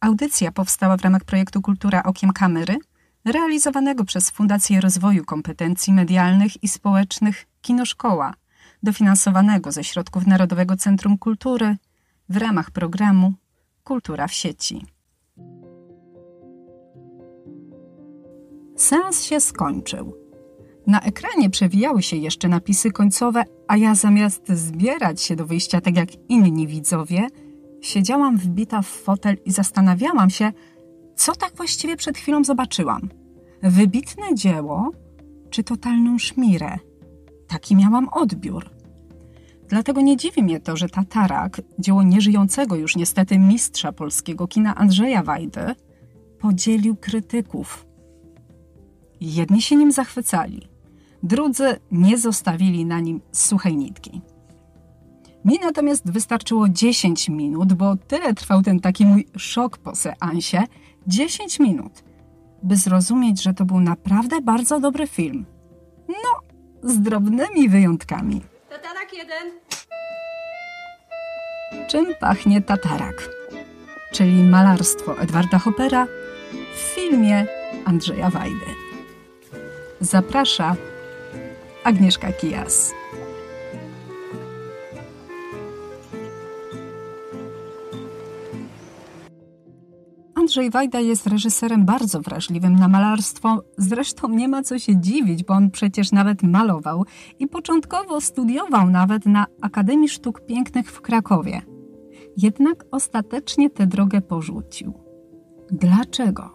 Audycja powstała w ramach projektu Kultura Okiem Kamery, realizowanego przez Fundację Rozwoju Kompetencji Medialnych i Społecznych Kinoszkoła, dofinansowanego ze środków Narodowego Centrum Kultury w ramach programu Kultura w sieci. Seans się skończył. Na ekranie przewijały się jeszcze napisy końcowe, a ja zamiast zbierać się do wyjścia tak jak inni widzowie, siedziałam wbita w fotel i zastanawiałam się, co tak właściwie przed chwilą zobaczyłam. Wybitne dzieło czy totalną szmirę? Taki miałam odbiór. Dlatego nie dziwi mnie to, że Tatarak, dzieło nieżyjącego już niestety mistrza polskiego kina Andrzeja Wajdy, podzielił krytyków. Jedni się nim zachwycali, drudzy nie zostawili na nim suchej nitki. Mi natomiast wystarczyło 10 minut, bo tyle trwał ten taki mój szok po seansie 10 minut, by zrozumieć, że to był naprawdę bardzo dobry film. No, z drobnymi wyjątkami. Tatarak jeden. Czym pachnie tatarak? Czyli malarstwo Edwarda Hoppera w filmie Andrzeja Wajdy. Zaprasza Agnieszka Kijas. Andrzej Wajda jest reżyserem bardzo wrażliwym na malarstwo. Zresztą nie ma co się dziwić, bo on przecież nawet malował i początkowo studiował nawet na Akademii Sztuk Pięknych w Krakowie. Jednak ostatecznie tę drogę porzucił. Dlaczego?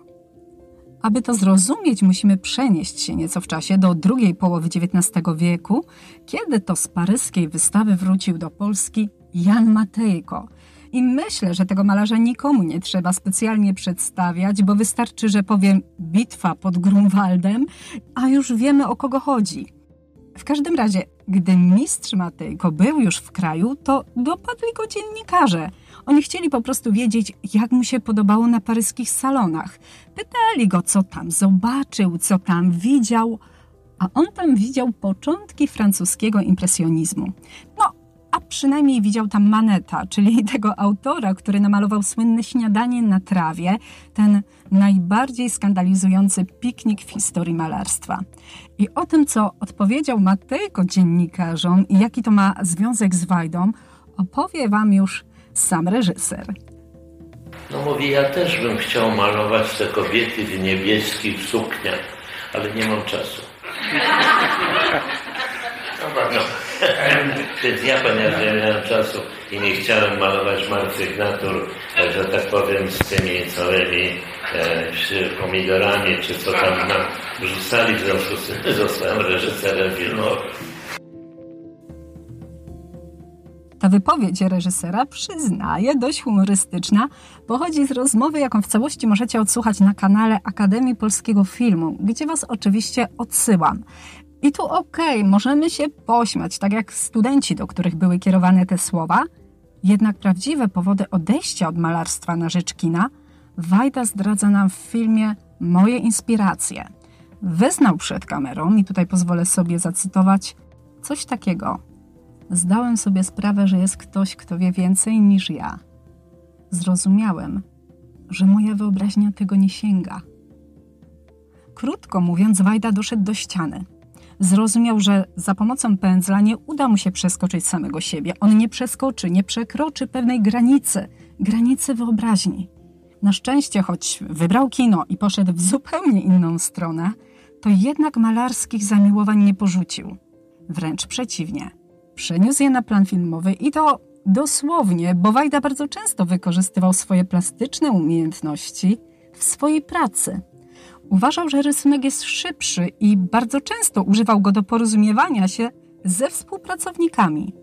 Aby to zrozumieć, musimy przenieść się nieco w czasie do drugiej połowy XIX wieku, kiedy to z paryskiej wystawy wrócił do Polski Jan Matejko. I myślę, że tego malarza nikomu nie trzeba specjalnie przedstawiać, bo wystarczy, że powiem bitwa pod Grunwaldem, a już wiemy o kogo chodzi. W każdym razie, gdy mistrz Matejko był już w kraju, to dopadli go dziennikarze. Oni chcieli po prostu wiedzieć, jak mu się podobało na paryskich salonach. Pytali go, co tam zobaczył, co tam widział, a on tam widział początki francuskiego impresjonizmu. No, a przynajmniej widział tam Maneta, czyli tego autora, który namalował słynne śniadanie na trawie, ten najbardziej skandalizujący piknik w historii malarstwa. I o tym, co odpowiedział Matejko dziennikarzom i jaki to ma związek z Wajdą, opowie Wam już sam reżyser. No mówi, ja też bym chciał malować te kobiety w niebieskich sukniach, ale nie mam czasu. No, no. Więc ja, ponieważ nie miałem czasu i nie chciałem malować martwych natur, że tak powiem, z tymi całymi e, pomidorami, czy co tam nam wrzucali, w związku z tym zostałem reżyserem filmowym. Ta wypowiedź reżysera, przyznaję, dość humorystyczna, pochodzi z rozmowy, jaką w całości możecie odsłuchać na kanale Akademii Polskiego Filmu, gdzie Was oczywiście odsyłam. I tu okej, okay, możemy się pośmiać, tak jak studenci, do których były kierowane te słowa, jednak prawdziwe powody odejścia od malarstwa na rzecz kina Wajda zdradza nam w filmie Moje inspiracje. Wyznał przed kamerą, i tutaj pozwolę sobie zacytować, coś takiego. Zdałem sobie sprawę, że jest ktoś, kto wie więcej niż ja. Zrozumiałem, że moja wyobraźnia tego nie sięga. Krótko mówiąc, Wajda doszedł do ściany – zrozumiał, że za pomocą pędzla nie uda mu się przeskoczyć samego siebie. On nie przeskoczy, nie przekroczy pewnej granicy, granicy wyobraźni. Na szczęście, choć wybrał kino i poszedł w zupełnie inną stronę, to jednak malarskich zamiłowań nie porzucił. Wręcz przeciwnie. Przeniósł je na plan filmowy i to dosłownie, bo Wajda bardzo często wykorzystywał swoje plastyczne umiejętności w swojej pracy. Uważał, że rysunek jest szybszy i bardzo często używał go do porozumiewania się ze współpracownikami.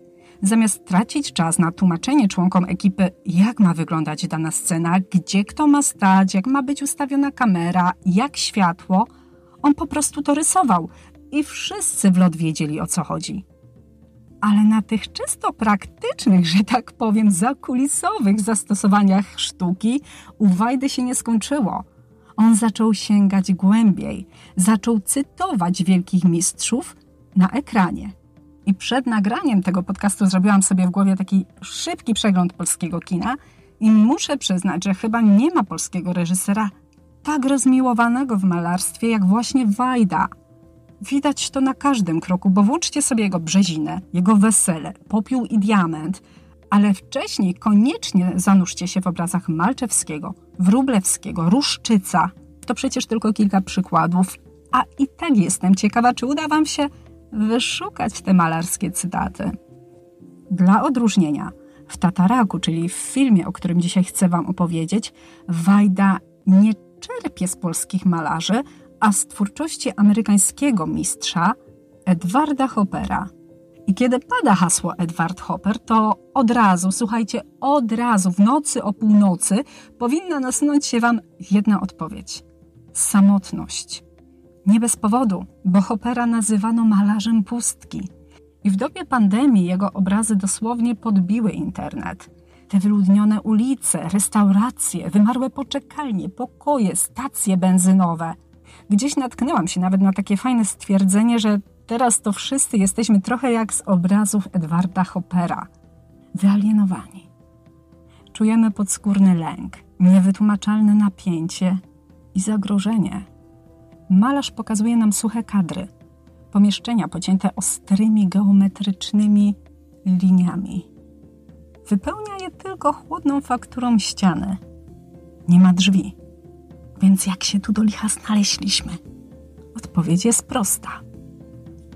Zamiast tracić czas na tłumaczenie członkom ekipy, jak ma wyglądać dana scena, gdzie kto ma stać, jak ma być ustawiona kamera, jak światło, on po prostu to rysował i wszyscy w lot wiedzieli o co chodzi. Ale na tych czysto praktycznych, że tak powiem, zakulisowych zastosowaniach sztuki u Wajdy się nie skończyło – on zaczął sięgać głębiej, zaczął cytować wielkich mistrzów na ekranie. I przed nagraniem tego podcastu zrobiłam sobie w głowie taki szybki przegląd polskiego kina I muszę przyznać, że chyba nie ma polskiego reżysera tak rozmiłowanego w malarstwie jak właśnie Wajda. Widać to na każdym kroku, bo włączcie sobie jego brzezinę, jego wesele, popiół i diament, ale wcześniej koniecznie zanurzcie się w obrazach Malczewskiego, Wróblewskiego, Ruszczyca. To przecież tylko kilka przykładów, a i tak jestem ciekawa, czy uda Wam się wyszukać te malarskie cytaty. Dla odróżnienia, w Tataraku, czyli w filmie, o którym dzisiaj chcę Wam opowiedzieć, Wajda nie czerpie z polskich malarzy, a z twórczości amerykańskiego mistrza Edwarda Hoppera. I kiedy pada hasło Edward Hopper, to od razu, słuchajcie, od razu w nocy o północy powinna nasunąć się Wam jedna odpowiedź: samotność. Nie bez powodu, bo Hoppera nazywano malarzem pustki. I w dobie pandemii jego obrazy dosłownie podbiły internet. Te wyludnione ulice, restauracje, wymarłe poczekalnie, pokoje, stacje benzynowe. Gdzieś natknęłam się nawet na takie fajne stwierdzenie, że teraz to wszyscy jesteśmy trochę jak z obrazów Edwarda Hoppera. Wyalienowani. Czujemy podskórny lęk, niewytłumaczalne napięcie i zagrożenie. Malarz pokazuje nam suche kadry, pomieszczenia pocięte ostrymi geometrycznymi liniami. Wypełnia je tylko chłodną fakturą ściany. Nie ma drzwi. Więc jak się tu do licha znaleźliśmy? Odpowiedź jest prosta.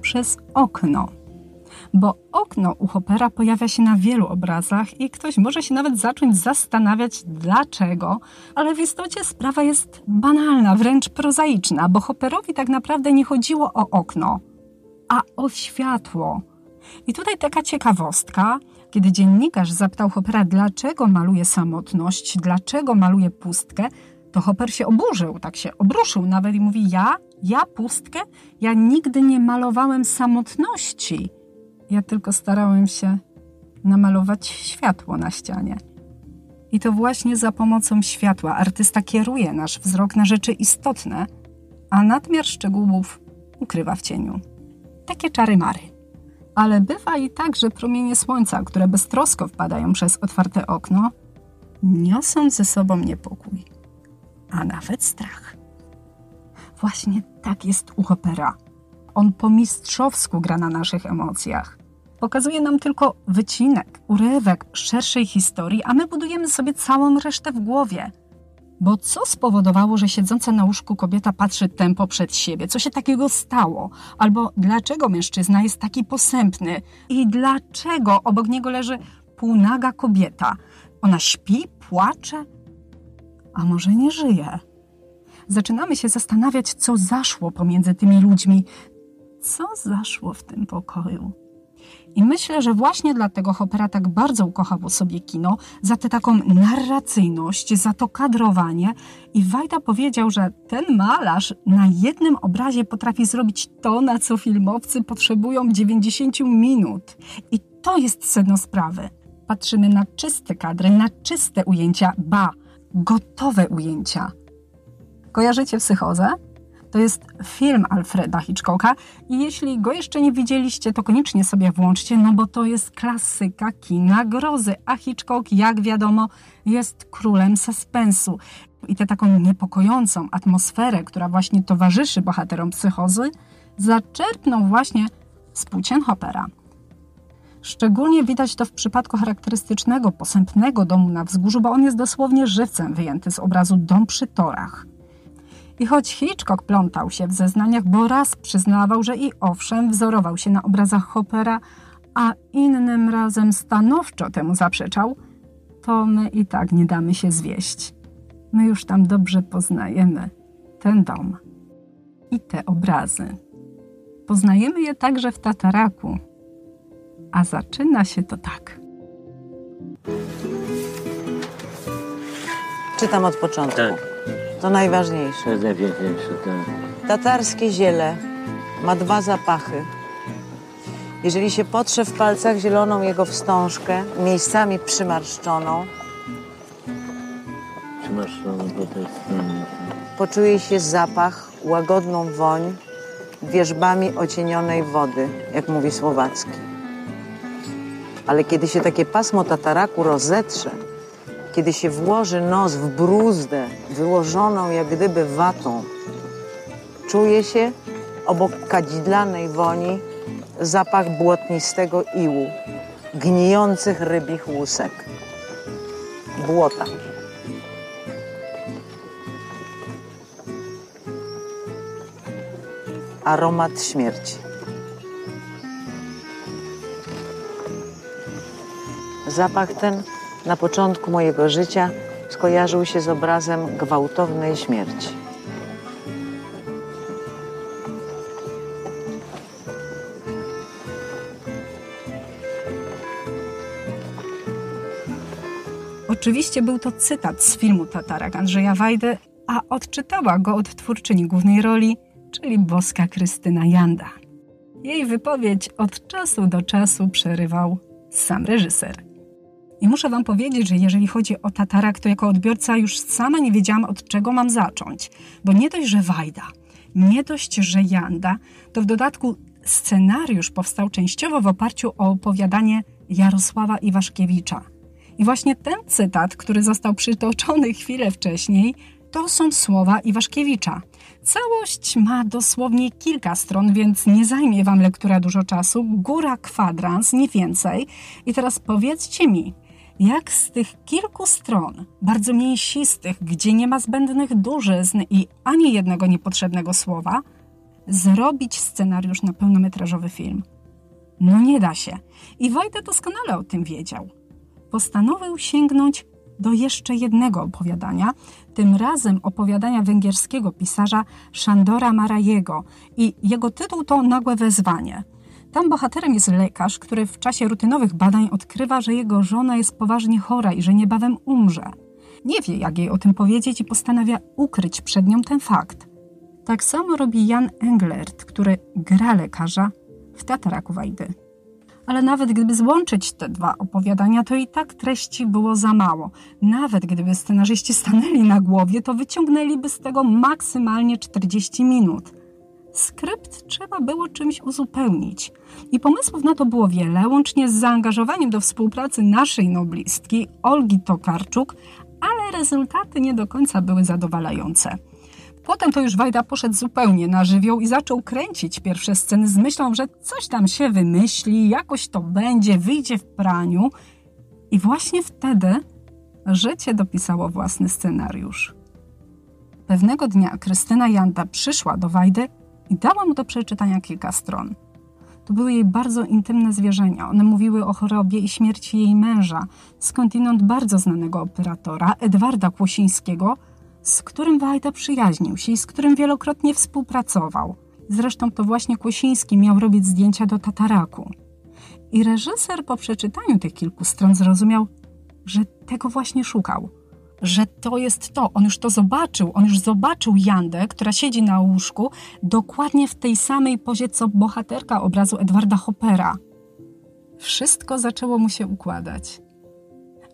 Przez okno. Bo okno u Hoppera pojawia się na wielu obrazach i ktoś może się nawet zacząć zastanawiać dlaczego, ale w istocie sprawa jest banalna, wręcz prozaiczna, bo Hopperowi tak naprawdę nie chodziło o okno, a o światło. I tutaj taka ciekawostka, kiedy dziennikarz zapytał Hoppera, dlaczego maluje samotność, dlaczego maluje pustkę, to Hopper się oburzył, tak się obruszył nawet i mówi: Ja, ja pustkę, ja nigdy nie malowałem samotności. Ja tylko starałem się namalować światło na ścianie. I to właśnie za pomocą światła artysta kieruje nasz wzrok na rzeczy istotne, a nadmiar szczegółów ukrywa w cieniu. Takie czary mary. Ale bywa i tak, że promienie słońca, które beztrosko wpadają przez otwarte okno, niosą ze sobą niepokój, a nawet strach. Właśnie tak jest u Hoppera. On po mistrzowsku gra na naszych emocjach. Pokazuje nam tylko wycinek, urywek szerszej historii, a my budujemy sobie całą resztę w głowie. Bo co spowodowało, że siedząca na łóżku kobieta patrzy tempo przed siebie? Co się takiego stało? Albo dlaczego mężczyzna jest taki posępny? I dlaczego obok niego leży półnaga kobieta? Ona śpi, płacze? A może nie żyje? Zaczynamy się zastanawiać, co zaszło pomiędzy tymi ludźmi. Co zaszło w tym pokoju? I myślę, że właśnie dlatego Hoppera tak bardzo ukochał sobie kino, za tę taką narracyjność, za to kadrowanie. I Wajda powiedział, że ten malarz na jednym obrazie potrafi zrobić to, na co filmowcy potrzebują 90 minut. I to jest sedno sprawy. Patrzymy na czyste kadry, na czyste ujęcia, ba, gotowe ujęcia. Kojarzycie psychozę? To jest film Alfreda Hitchcocka i jeśli go jeszcze nie widzieliście, to koniecznie sobie włączcie, no bo to jest klasyka kina grozy, a Hitchcock, jak wiadomo, jest królem suspensu. I tę taką niepokojącą atmosferę, która właśnie towarzyszy bohaterom psychozy, zaczerpnął właśnie z płócien Hoppera. Szczególnie widać to w przypadku charakterystycznego, posępnego domu na wzgórzu, bo on jest dosłownie żywcem wyjęty z obrazu Dom przy torach. I choć Hitchcock plątał się w zeznaniach, bo raz przyznawał, że i owszem, wzorował się na obrazach Hoppera, a innym razem stanowczo temu zaprzeczał, to my i tak nie damy się zwieść. My już tam dobrze poznajemy ten dom i te obrazy. Poznajemy je także w Tataraku, a zaczyna się to tak. Czytam od początku. Tak. To najważniejsze. To jest najpiękniejsze, tak. Tatarskie ziele ma dwa zapachy. Jeżeli się potrze w palcach zieloną jego wstążkę, miejscami przymarszczoną, Przymarszczony po tej stronie. poczuje się zapach, łagodną woń wierzbami ocienionej wody, jak mówi Słowacki. Ale kiedy się takie pasmo tataraku rozetrze, kiedy się włoży nos w bruzdę wyłożoną jak gdyby watą, czuje się obok kadzidlanej woni zapach błotnistego iłu, gnijących rybich łusek, błota. Aromat śmierci. Zapach ten na początku mojego życia skojarzył się z obrazem gwałtownej śmierci. Oczywiście był to cytat z filmu Tatarak Andrzeja Wajdy, a odczytała go odtwórczyni głównej roli, czyli boska Krystyna Janda. Jej wypowiedź od czasu do czasu przerywał sam reżyser. I muszę Wam powiedzieć, że jeżeli chodzi o Tatarak, to jako odbiorca już sama nie wiedziałam, od czego mam zacząć. Bo nie dość, że Wajda, nie dość, że Janda, to w dodatku scenariusz powstał częściowo w oparciu o opowiadanie Jarosława Iwaszkiewicza. I właśnie ten cytat, który został przytoczony chwilę wcześniej, to są słowa Iwaszkiewicza. Całość ma dosłownie kilka stron, więc nie zajmie Wam lektura dużo czasu. Góra kwadrans, nie więcej. I teraz powiedzcie mi, jak z tych kilku stron, bardzo mięsistych, gdzie nie ma zbędnych dużyzn i ani jednego niepotrzebnego słowa, zrobić scenariusz na pełnometrażowy film? No nie da się. I Wojtek doskonale o tym wiedział. Postanowił sięgnąć do jeszcze jednego opowiadania, tym razem opowiadania węgierskiego pisarza Szandora Marajego i jego tytuł to Nagłe wezwanie. Tam bohaterem jest lekarz, który w czasie rutynowych badań odkrywa, że jego żona jest poważnie chora i że niebawem umrze. Nie wie, jak jej o tym powiedzieć i postanawia ukryć przed nią ten fakt. Tak samo robi Jan Englert, który gra lekarza w Tataraku Wajdy ale nawet gdyby złączyć te dwa opowiadania, to i tak treści było za mało. Nawet gdyby scenarzyści stanęli na głowie, to wyciągnęliby z tego maksymalnie 40 minut. Skrypt trzeba było czymś uzupełnić. I pomysłów na to było wiele, łącznie z zaangażowaniem do współpracy naszej noblistki, Olgi Tokarczuk, ale rezultaty nie do końca były zadowalające. Potem to już Wajda poszedł zupełnie na żywioł i zaczął kręcić pierwsze sceny z myślą, że coś tam się wymyśli, jakoś to będzie, wyjdzie w praniu. I właśnie wtedy życie dopisało własny scenariusz. Pewnego dnia Krystyna Janda przyszła do Wajdy i dała mu do przeczytania kilka stron. To były jej bardzo intymne zwierzenia. One mówiły o chorobie i śmierci jej męża, skądinąd bardzo znanego operatora, Edwarda Kłosińskiego, z którym Wajda przyjaźnił się i z którym wielokrotnie współpracował. Zresztą to właśnie Kłosiński miał robić zdjęcia do tataraku. I reżyser po przeczytaniu tych kilku stron zrozumiał, że tego właśnie szukał. Że to jest to. On już to zobaczył. On już zobaczył Jandę, która siedzi na łóżku dokładnie w tej samej pozie, co bohaterka obrazu Edwarda Hoppera. Wszystko zaczęło mu się układać.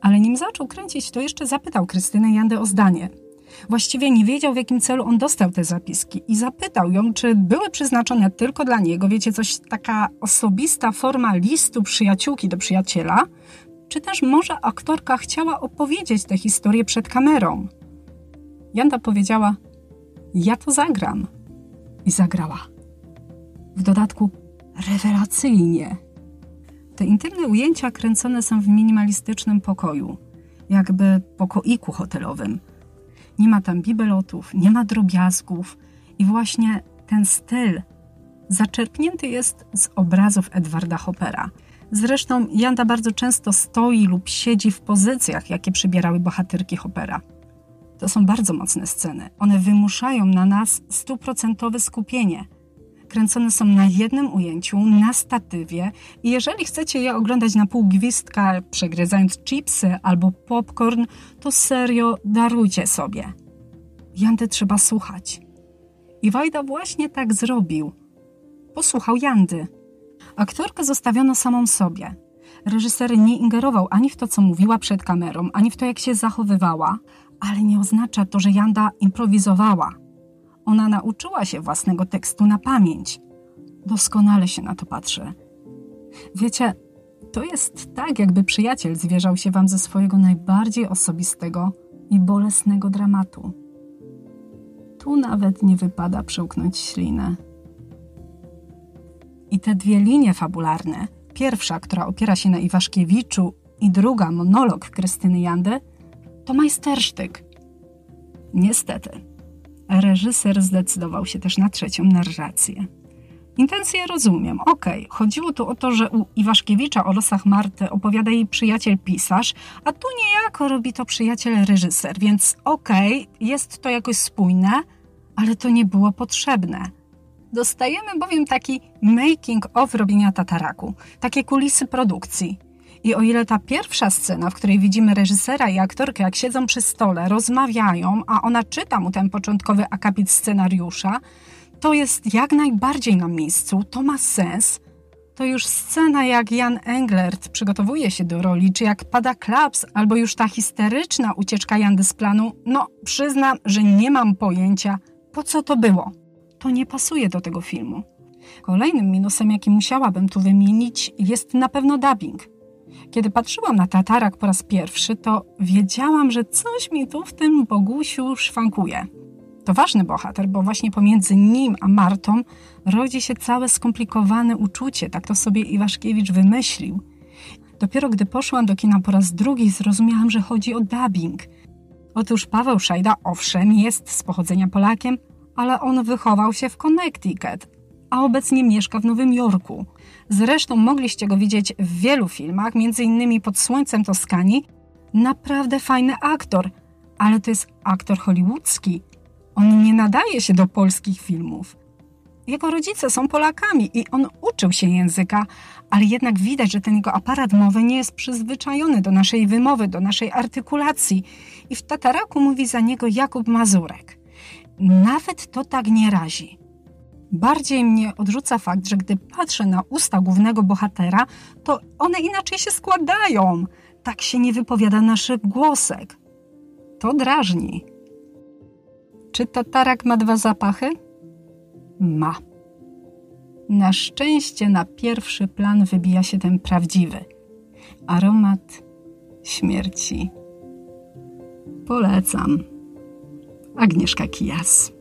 Ale nim zaczął kręcić, to jeszcze zapytał Krystynę Jandę o zdanie – Właściwie nie wiedział, w jakim celu on dostał te zapiski i zapytał ją, czy były przeznaczone tylko dla niego, wiecie, coś taka osobista forma listu przyjaciółki do przyjaciela, czy też może aktorka chciała opowiedzieć tę historię przed kamerą. Janda powiedziała: Ja to zagram. I zagrała. W dodatku rewelacyjnie. Te intymne ujęcia kręcone są w minimalistycznym pokoju, jakby pokoiku hotelowym nie ma tam bibelotów, nie ma drobiazgów i właśnie ten styl zaczerpnięty jest z obrazów Edwarda Hoppera. Zresztą Janda bardzo często stoi lub siedzi w pozycjach, jakie przybierały bohaterki Hoppera. To są bardzo mocne sceny. One wymuszają na nas stuprocentowe skupienie. Kręcone są na jednym ujęciu, na statywie i jeżeli chcecie je oglądać na pół gwizdka, przegryzając chipsy albo popcorn, to serio darujcie sobie. Jandy trzeba słuchać. I Wajda właśnie tak zrobił. Posłuchał Jandy. Aktorkę zostawiono samą sobie. Reżyser nie ingerował ani w to, co mówiła przed kamerą, ani w to, jak się zachowywała, ale nie oznacza to, że Janda improwizowała. Ona nauczyła się własnego tekstu na pamięć. Doskonale się na to patrzy. Wiecie, To jest tak, jakby przyjaciel zwierzał się wam ze swojego najbardziej osobistego i bolesnego dramatu. Tu nawet nie wypada przełknąć ślinę. I te dwie linie fabularne, pierwsza, która opiera się na Iwaszkiewiczu i druga, monolog Krystyny Jandy, to majstersztyk. Niestety, reżyser zdecydował się też na trzecią narrację. Intencje rozumiem. Okej, okay. chodziło tu o to, że u Iwaszkiewicza o losach Marty opowiada jej przyjaciel pisarz, a tu niejako robi to przyjaciel reżyser, więc okej, okay, jest to jakoś spójne, ale to nie było potrzebne. Dostajemy bowiem taki making of robienia tataraku, takie kulisy produkcji. I o ile ta pierwsza scena, w której widzimy reżysera i aktorkę, jak siedzą przy stole, rozmawiają, a ona czyta mu ten początkowy akapit scenariusza, to jest jak najbardziej na miejscu, to ma sens. To już scena, jak Jan Englert przygotowuje się do roli, czy jak pada klaps, albo już ta histeryczna ucieczka Jandy z planu, no przyznam, że nie mam pojęcia, po co to było. To nie pasuje do tego filmu. Kolejnym minusem, jaki musiałabym tu wymienić, jest na pewno dubbing. Kiedy patrzyłam na Tatarak po raz pierwszy, to wiedziałam, że coś mi tu w tym Bogusiu szwankuje. To ważny bohater, bo właśnie pomiędzy nim a Martą rodzi się całe skomplikowane uczucie, tak to sobie Iwaszkiewicz wymyślił. Dopiero gdy poszłam do kina po raz drugi, zrozumiałam, że chodzi o dubbing. Otóż Paweł Szajda, owszem, jest z pochodzenia Polakiem, ale on wychował się w Connecticut, a obecnie mieszka w Nowym Jorku. Zresztą mogliście go widzieć w wielu filmach, innymi pod Słońcem Toskanii. Naprawdę fajny aktor, ale to jest aktor hollywoodzki. On nie nadaje się do polskich filmów. Jego rodzice są Polakami i on uczył się języka, ale jednak widać, że ten jego aparat mowy nie jest przyzwyczajony do naszej wymowy, do naszej artykulacji. I w Tataraku mówi za niego Jakub Mazurek. Nawet to tak nie razi. Bardziej mnie odrzuca fakt, że gdy patrzę na usta głównego bohatera, to one inaczej się składają. Tak się nie wypowiada nasz głosek. To drażni. Czy tatarak ma dwa zapachy? Ma. Na szczęście na pierwszy plan wybija się ten prawdziwy aromat śmierci. Polecam. Agnieszka Kijas.